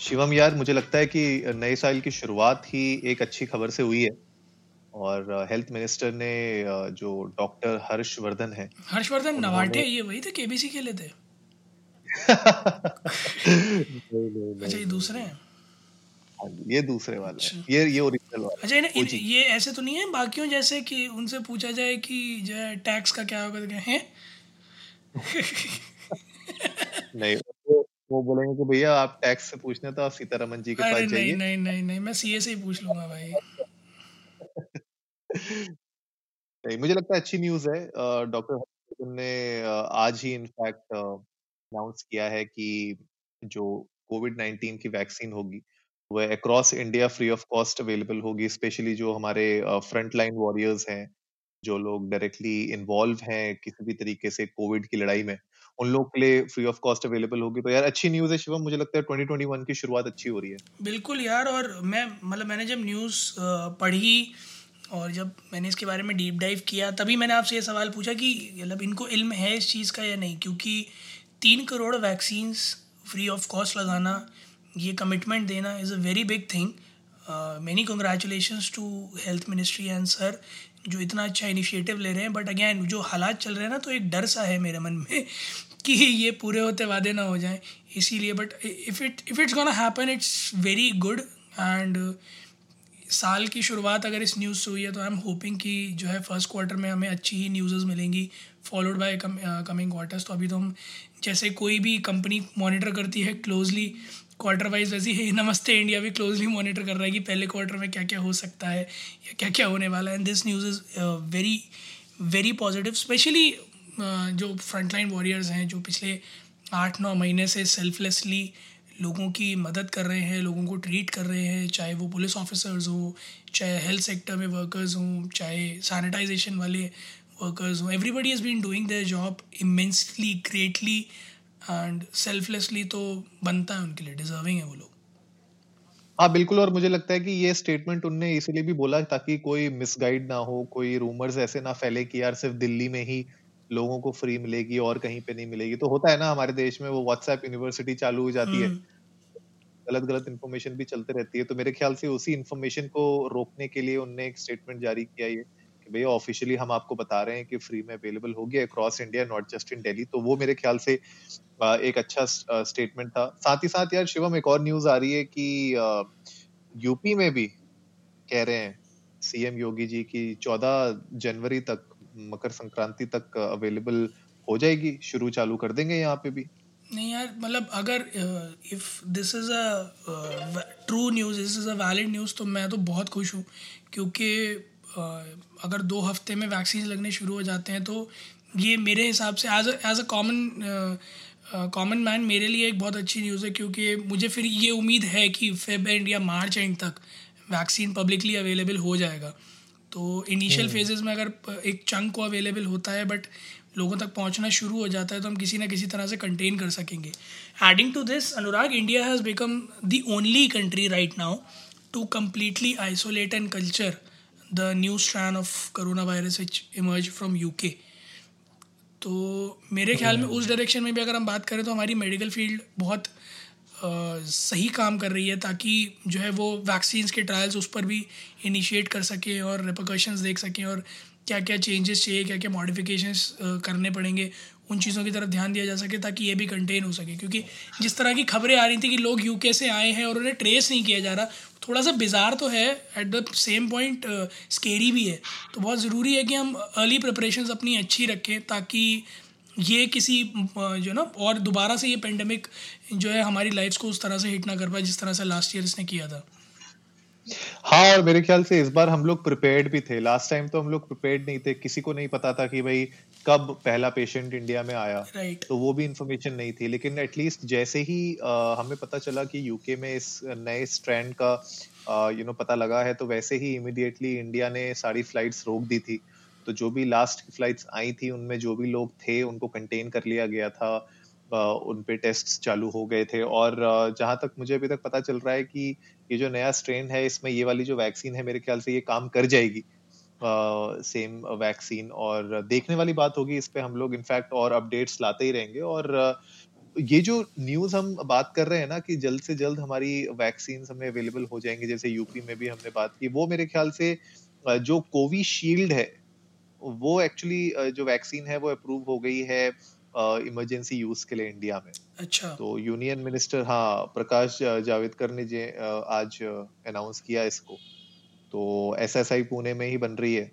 शिवम यार मुझे लगता है कि नए साल की शुरुआत ही एक अच्छी खबर से हुई है। और हेल्थ मिनिस्टर ने जो डॉक्टर हर्षवर्धन है हर्षवर्धन नवाटे ये वही थे। केबीसी खेले थे अच्छा ये दूसरे हैं? हाँ ये दूसरे वाला है। ये ये ओरिजिनल वाला अच्छा इन, ये ऐसे तो नहीं है? बाकियों जैसे कि उनसे पूछा जाए कि जो है टैक्स का क्या होगा तो है? नहीं वो, बोलेंगे कि भैया आप टैक्स से पूछने तो आप सीतारमन जी के पास नहीं जाइए। नहीं नहीं नहीं मैं सीए से ही पूछ लूँगा भाई। नहीं मुझे लगता है अच्छी न्यूज़ है। डॉक्टर हर्षवर्धन ने आज ही इनफैक्ट अनाउंस किया है कि जो कोविड 19 की वैक्सीन होगी वह across India free of cost available होगी। स्पेशली जो हमारे फ्रंट लाइन वॉरियर्स हैं जो लोग डायरेक्टली इन्वॉल्व हैं किसी भी तरीके से कोविड की लड़ाई में। उन लोग के लिए फ्री ऑफ़ कॉस्ट अवेलेबल होगी। तो यार, अच्छी न्यूज़ है शिवम, मुझे लगता है 2021 की शुरुआत अच्छी हो रही है। बिल्कुल यार, और मैं मतलब मैंने जब न्यूज़ पढ़ी और जब मैंने इसके बारे में डीप डाइव किया, तभी मैंने आपसे ये सवाल पूछा कि मतलब इनको इल्म है इस चीज़ का या नहीं? क्योंकि तीन crore vaccines free of cost लगाना, ये कमिटमेंट देना is a very big thing many congratulation to health ministry and sir जो इतना अच्छा इनिशिएटिव ले रहे हैं बट अगेन जो हालात चल रहे हैं ना तो एक डर सा है मेरे मन में कि ये पूरे होते वादे ना हो जाएँ, इसीलिए but if it if it's gonna happen it's very good and साल की शुरुआत अगर इस न्यूज़ से हुई है तो आई एम होपिंग कि जो है फ़र्स्ट क्वार्टर में हमें अच्छी ही न्यूज़ मिलेंगी फॉलोड बाय कमिंग क्वार्टर्स तो अभी तो हम जैसे कोई भी कंपनी मॉनिटर करती है क्लोजली क्वार्टर वाइज वैसे ही, नमस्ते इंडिया भी क्लोजली मॉनिटर कर रहा है कि पहले क्वार्टर में क्या क्या हो सकता है, या क्या क्या होने वाला है and this news is very very positive specially जो फ्रंटलाइन वॉरियर्स हैं, जो पिछले आठ, नौ महीने से सेल्फलेसली लोगों की मदद कर रहे हैं, लोगों को ट्रीट कर रहे हैं, चाहे वो पुलिस ऑफिसर्स हो, चाहे हेल्थ सेक्टर में वर्कर्स हों, चाहे सैनिटाइजेशन वाले वर्कर्स हों everybody is been doing their job immensely greatly and selflessly तो बनता है उनके लिए डिजर्विंग है वो लोग। हाँ बिल्कुल, और मुझे लगता है कि ये स्टेटमेंट उनने इसीलिए भी बोला ताकि कोई मिसगाइड ना हो, कोई रूमर्स ऐसे ना फैले कि यार सिर्फ़ दिल्ली में ही लोगों को फ्री मिलेगी और कहीं पे नहीं मिलेगी। तो होता है ना हमारे देश में वो व्हाट्सएप यूनिवर्सिटी चालू हो जाती है। गलत गलत इन्फॉर्मेशन भी चलते रहती है। तो मेरे ख्याल से उसी इन्फॉर्मेशन को रोकने के लिए उनने एक स्टेटमेंट जारी किया ये कि भैया ऑफिशियली हम आपको बता रहे हैं कि फ्री में अवेलेबल होगी across India not just in Delhi तो वो मेरे ख्याल से एक अच्छा स्टेटमेंट था। साथ ही साथ यार शिवम एक और न्यूज़ आ रही है कि यूपी में भी कह रहे हैं सीएम योगी जी की 14 जनवरी तक मकर संक्रांति तक अवेलेबल हो जाएगी? शुरू चालू कर देंगे यहाँ पे भी? नहीं यार मतलब अगर if this is a true news this is a valid news तो मैं तो बहुत खुश हूँ। क्योंकि uh, अगर दो हफ़्ते में वैक्सीन लगने शुरू हो जाते हैं तो ये मेरे हिसाब से as as a common common man मेरे लिए एक बहुत अच्छी न्यूज़ है क्योंकि मुझे फिर ये उम्मीद है कि फेब एंड या मार्च एंड तक वैक्सीन पब्लिकली अवेलेबल हो जाएगा। तो इनिशियल फेजेस में अगर एक चंक को अवेलेबल होता है बट लोगों तक पहुँचना शुरू हो जाता है तो हम किसी ना किसी तरह से कंटेन कर सकेंगे। Adding to this Anurag India has become the only country right now to completely isolate and culture the new strand of coronavirus which emerged from UK. तो मेरे ख्याल में उस डायरेक्शन में भी अगर हम बात करें तो हमारी मेडिकल फ़ील्ड बहुत सही काम कर रही है ताकि जो है वो वैक्सीन्स के ट्रायल्स उस पर भी इनिशिएट कर सकें और रिपोकशंस देख सकें और क्या क्या चेंजेस चाहिए क्या क्या मॉडिफिकेशंस करने पड़ेंगे, उन चीज़ों की तरफ़ ध्यान दिया जा सके ताकि ये भी कंटेन हो सके। क्योंकि जिस तरह की खबरें आ रही थी कि लोग यूके से आए हैं और उन्हें ट्रेस नहीं किया जा रहा, थोड़ा सा बिजार तो है at the same point scary भी है। तो बहुत ज़रूरी है कि हम अर्ली प्रिपरेशंस अपनी अच्छी रखें ताकि ये किसी जो ना, और दोबारा से ये पेंडेमिक जो है हमारी लाइफ्स को उस तरह से हिट ना कर पाए जिस तरह से लास्ट ईयर इसने किया था। हाँ और मेरे ख्याल से इस बार हम लोग प्रिपेयर्ड भी थे। लास्ट टाइम तो हम लोग प्रिपेयर्ड नहीं थे। किसी को नहीं पता था कि भाई कब पहला पेशेंट इंडिया में आया। राइट तो वो भी इंफॉर्मेशन नहीं थी। लेकिन एटलीस्ट जैसे ही uh, हमें पता चला कि यूके में इस नए स्ट्रैंड का यू नो पता लगा है तो वैसे ही इमिडिएटली इंडिया ने सारी फ्लाइट्स रोक दी थी। तो जो भी लास्ट फ्लाइट्स आई थी उनमें जो भी लोग थे उनको कंटेन कर लिया गया था। उन पे टेस्ट चालू हो गए थे। और जहाँ तक मुझे अभी तक पता चल रहा है कि ये जो नया स्ट्रेन है, इसमें ये वाली जो वैक्सीन है, मेरे ख्याल से ये काम कर जाएगी। सेम वैक्सीन और देखने वाली बात होगी, इस पर हम लोग इनफैक्ट और अपडेट्स लाते ही रहेंगे। और ये जो न्यूज़ हम बात कर रहे हैं ना कि जल्द से जल्द हमारी वैक्सीन हमें अवेलेबल हो जाएँगे, जैसे यूपी में भी हमने बात की, वो मेरे ख्याल से जो कोविशील्ड है, वो एक्चुअली जो वैक्सीन है, वो अप्रूव हो गई है। इमरजेंसी यूज़ के लिए इंडिया में। अच्छा। तो यूनियन मिनिस्टर हाँ प्रकाश जावेदकर ने जे आज अनाउंस किया इसको। तो एस पुणे में ही बन रही है।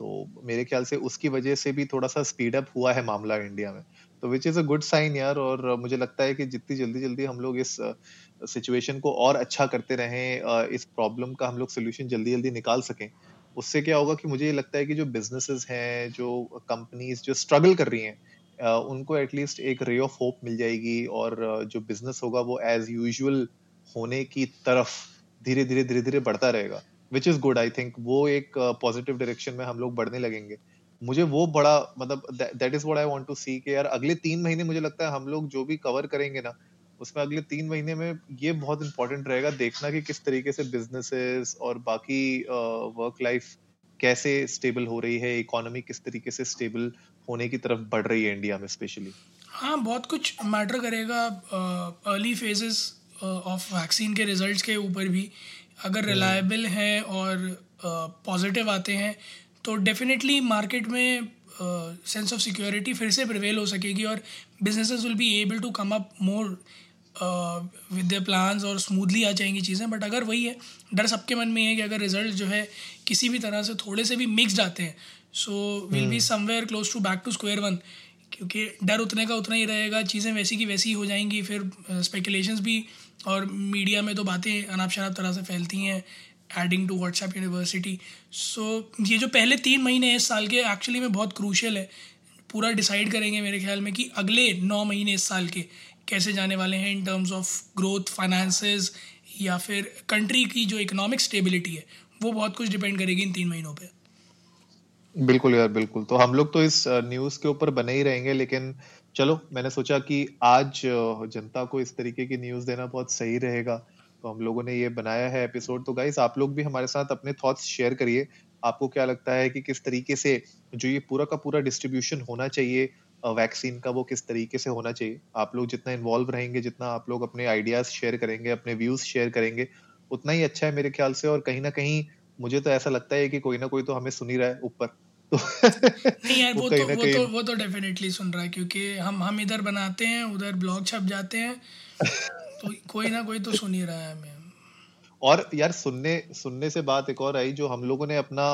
तो मेरे ख्याल से उसकी वजह से भी थोड़ा सा स्पीड अप हुआ है मामला इंडिया में। तो which is a good sign यार और मुझे लगता है कि जितनी जल्दी जल्दी हम लोग इस सिचुएशन को और अच्छा करते रहें इस प्रॉब्लम का हम लोग सोल्यूशन जल्दी जल्दी निकाल सकें उससे क्या होगा कि मुझे ये लगता है कि जो बिजनेसेस हैं जो कंपनीज़ जो स्ट्रगल कर रही हैं उनको एटलीस्ट एक रे ऑफ़ होप मिल जाएगी और जो बिज़नेस होगा वो एज यूजुअल होने की तरफ़ धीरे धीरे धीरे धीरे बढ़ता रहेगा which is good I think वो एक पॉजिटिव डायरेक्शन में हम लोग बढ़ने लगेंगे। मुझे वो बड़ा मतलब that is what I want to see कि यार अगले तीन महीने मुझे लगता है हम लोग जो भी कवर करेंगे ना, उसमें अगले तीन महीने में ये बहुत इंपॉर्टेंट रहेगा देखना कि किस तरीके से बिजनेसेस और बाकी वर्क लाइफ कैसे स्टेबल हो रही है इकोनॉमी किस तरीके से स्टेबल होने की तरफ़ बढ़ रही है इंडिया में स्पेशली हाँ बहुत कुछ मैटर करेगा अर्ली फेजेस ऑफ़ वैक्सीन के रिजल्ट्स के ऊपर भी। अगर रिलायबल हैं और पॉजिटिव uh, आते हैं तो डेफिनेटली मार्केट में सेंस ऑफ़ सिक्योरिटी फिर से प्रिवेल हो सकेगी और businesses will be able to come up more with the plans और स्मूथली आ जाएँगी चीज़ें। बट अगर वही है डर सबके मन में है कि अगर रिज़ल्ट जो है किसी भी तरह से थोड़े से भी मिक्सड आते हैं so will be somewhere close to back to square one क्योंकि डर उतने का उतना ही रहेगा चीज़ें वैसी की वैसी ही हो जाएँगी फिर स्पेकुलेशंस uh, भी और मीडिया में तो बातें अनाप शनाप तरह से फैलती हैं adding to WhatsApp university so ये जो पहले तीन महीने इस साल के एक्चुअली में बहुत क्रूशल है। पूरा डिसाइड करेंगे मेरे ख्याल में कि अगले नौ महीने इस साल के कैसे जाने वाले हैं in terms of growth finances या फिर कंट्री की जो इकोनॉमिक स्टेबिलिटी है वो बहुत कुछ डिपेंड करेगी इन तीन महीनों पे। बिल्कुल यार, बिल्कुल। तो हम लोग तो इस न्यूज़ के ऊपर बने ही रहेंगे, लेकिन चलो, मैंने सोचा कि आज जनता को इस तरीके की न्यूज़ देना बहुत सही रहेगा। तो हम लोगों ने ये बनाया है एपिसोड तो गाइस आप लोग भी हमारे साथ अपने थॉट्स शेयर करिए। आपको क्या लगता है कि किस तरीके से जो ये पूरा का पूरा डिस्ट्रीब्यूशन होना चाहिए वैक्सीन का वो किस तरीके से होना चाहिए? आप लोग जितना इन्वॉल्व रहेंगे, जितना आप लोग अपने आइडियाज़ शेयर करेंगे, अपने व्यूज़ शेयर करेंगे, उतना ही अच्छा है मेरे ख्याल से। और कहीं ना कहीं मुझे तो ऐसा लगता है कि कोई ना कोई तो हमें सुन ही रहा है ऊपर। तो नहीं यार वो, तो वो तो वो तो डेफिनेटली सुन रहा है क्योंकि हम हम इधर बनाते हैं उधर ब्लॉग छप जाते हैं तो कोई ना कोई तो सुन ही रहा है हमें। और यार सुनने सुनने से बात एक और आई जो हम लोगों ने अपना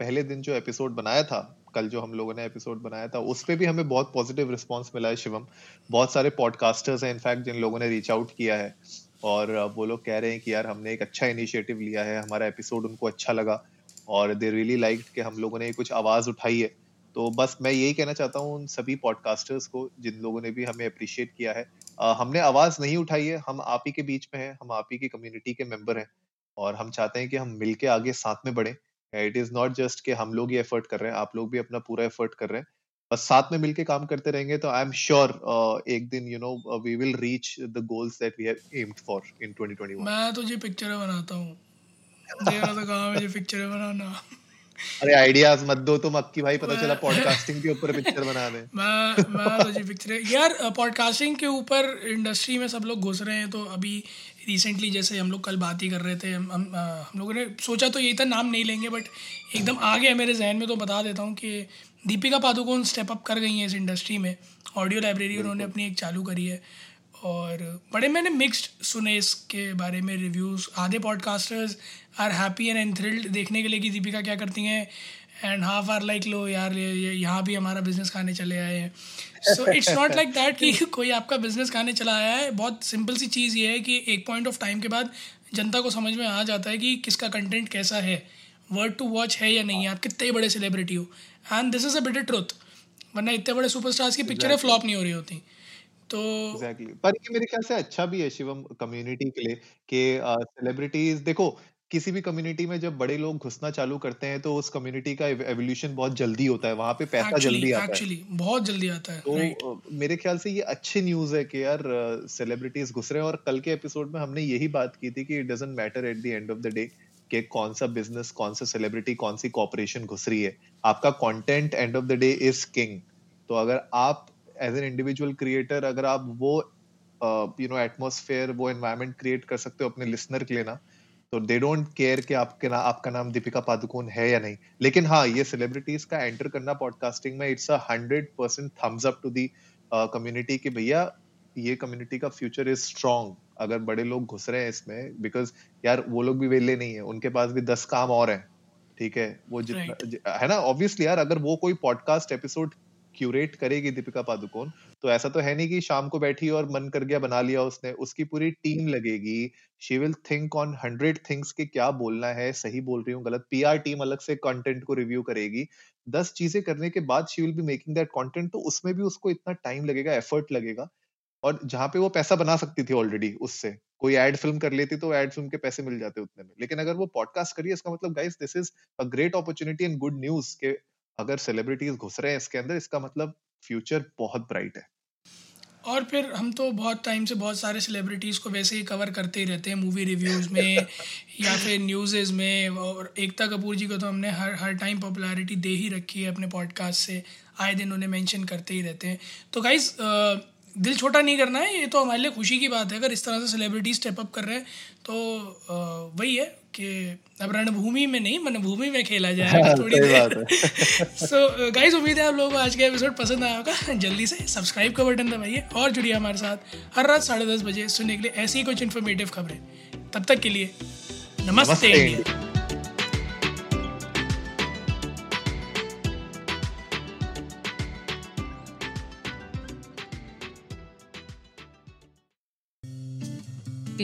पहले दिन जो एपिसोड बनाया था कल जो हम लोगों ने एपिसोड बनाया था उस पर भी हमें बहुत पॉजिटिव रिस्पांस मिला है शिवम। बहुत सारे पॉडकास्टर्स हैं इनफैक्ट जिन लोगों ने रीच आउट किया है। और वो लोग कह रहे हैं कि यार हमने एक अच्छा इनिशिएटिव लिया है हमारा एपिसोड उनको अच्छा लगा और दे रियली लाइक कि हम लोगों ने कुछ आवाज़ उठाई है। तो बस मैं यही कहना चाहता हूँ उन सभी पॉडकास्टर्स को जिन लोगों ने भी हमें अप्रिशिएट किया है आ, हमने आवाज़ नहीं उठाई है हम आप ही के बीच में हैं हम आप ही की कम्युनिटी के मेंबर हैं और हम चाहते हैं कि हम मिलके आगे साथ में बढ़े। इट इज़ नॉट जस्ट कि हम लोग ही एफर्ट कर रहे हैं आप लोग भी अपना पूरा एफर्ट कर रहे हैं। बस साथ में मिलके काम करते रहेंगे तो आई एम श्योर एक दिन you know we will reach the goals that we have aimed for in 2021 मैं तुझे पिक्चर बनाता हूँ। देना तो कहा मुझे पिक्चर बनाना। अरे आइडियाज़ मत दो तुम अक्की भाई पता चला पॉडकास्टिंग के ऊपर पिक्चर बना दे। मैं मैं तुझे पिक्चर यार पॉडकास्टिंग के ऊपर इंडस्ट्री में सब लोग घुस रहे हैं तो अभी रिसेंटली जैसे हम लोग कल बात ही कर रहे थे हम हम, हम लोगों ने सोचा तो यही था नाम नहीं लेंगे बट एकदम आ गया मेरे जहन में तो बता देता हूँ कि दीपिका पादुकोण स्टेप अप कर गई हैं इस इंडस्ट्री में। ऑडियो लाइब्रेरी उन्होंने अपनी एक चालू करी है और बड़े मैंने मिक्स्ड सुने इसके बारे में रिव्यूज़ आधे podcasters are happy and and thrilled देखने के लिए कि दीपिका क्या करती हैं। एंड हाफ़ आर लाइक लो यार यहाँ भी हमारा बिज़नेस खाने चले आए हैं। So it's not like that कि कोई आपका बिज़नेस खाने चला आया है। बहुत सिंपल सी चीज़ ये है कि एक पॉइंट ऑफ़ टाइम के बाद जनता को समझ में आ जाता है कि किसका कंटेंट कैसा है। वर्ड टू वॉच है या नहीं है? आप कितने बड़े सेलिब्रिटी हो। And this is a bitter truth वरना इतने बड़े सुपरस्टार्स की पिक्चरें फ्लॉप नहीं हो रही होती। तो exactly. पर ये मेरे ख्याल से अच्छा भी है शिवम कम्युनिटी के लिए कि सेलिब्रिटीज uh, देखो किसी भी कम्युनिटी में जब बड़े लोग घुसना चालू करते हैं तो उस कम्युनिटी का एवोल्यूशन बहुत जल्दी होता है। वहाँ पे पैसा actually, जल्दी आता actually, है बहुत जल्दी आता है। तो right. मेरे ख्याल से ये अच्छी न्यूज़ है कि यार सेलिब्रिटीज घुस रहे हैं और कल के एपिसोड में हमने यही बात की थी कि it doesn't matter at the end of the day कि कौन सा बिज़नेस कौन सा सेलिब्रिटी कौन सी कॉपरेशन घुस रही है। आपका content end of the day is king तो अगर आप एज एन इंडिविजुअल क्रिएटर अगर आप वो यू नो एटमोसफेयर वो एनवायरमेंट क्रिएट कर सकते हो अपने लिसनर के लिए ना तो दे डोंट केयर कि आपके ना, आपका नाम दीपिका पादुकोण है या नहीं। लेकिन हाँ ये सेलिब्रिटीज का एंटर करना पॉडकास्टिंग में it's a hundred percent thumbs up to the community की भैया, ये कम्युनिटी का फ्यूचर इज़ स्ट्रॉन्ग अगर बड़े लोग घुस रहे हैं इसमें बिकॉज़ यार वो लोग भी वेले नहीं है उनके पास भी दस काम और हैं ठीक है? वो जितना right. है ना? ऑब्वियसली यार अगर वो कोई पॉडकास्ट एपिसोड क्यूरेट करेगी दीपिका पादुकोण तो ऐसा तो है नहीं कि शाम को बैठी और मन कर गया बना लिया उसने उसकी पूरी टीम लगेगी। She will think on hundred things के क्या बोलना है सही बोल रही हूँ गलत। पीआर टीम अलग से कंटेंट को रिव्यू करेगी। दस चीज़ें करने के बाद she will be making that content तो उसमें भी उसको इतना टाइम लगेगा एफर्ट लगेगा। और जहाँ पे वो पैसा बना सकती थी ऑलरेडी उससे। कोई एड फ़िल्म कर लेती तो एड फ़िल्म के पैसे मिल जाते उतने में। लेकिन अगर वो पॉडकास्ट करिए इसका मतलब guys this is a great opportunity and good news के अगर सेलिब्रिटीज घुस रहे हैं इसके अंदर इसका मतलब फ्यूचर बहुत ब्राइट है। और फिर हम तो बहुत टाइम से बहुत सारे सेलिब्रिटीज़ को वैसे ही कवर करते ही रहते हैं मूवी रिव्यूज़ में या फिर न्यूज़ में। और एकता कपूर जी को तो हमने हर हर टाइम पॉपुलैरिटी दे ही रखी है अपने पॉडकास्ट से। आए दिन उन्हें मेंशन करते ही रहते हैं। तो गाइज़ दिल छोटा नहीं करना है ये तो हमारे लिए खुशी की बात है। अगर इस तरह से सेलिब्रिटी स्टेप अप कर रहे हैं तो वही है कि अब रणभूमि में नहीं मनभूमि में खेला जाए। हाँ, थोड़ी देर। सो गाइस उम्मीद है आप लोगों को आज का एपिसोड पसंद आया होगा। जल्दी से सब्सक्राइब का बटन दबाइए और जुड़िए हमारे साथ हर रात साढ़े दस बजे सुनने के लिए ऐसी ही कुछ इन्फॉर्मेटिव खबरें। तब तक के लिए नमस्ते, नमस्ते। इंडिया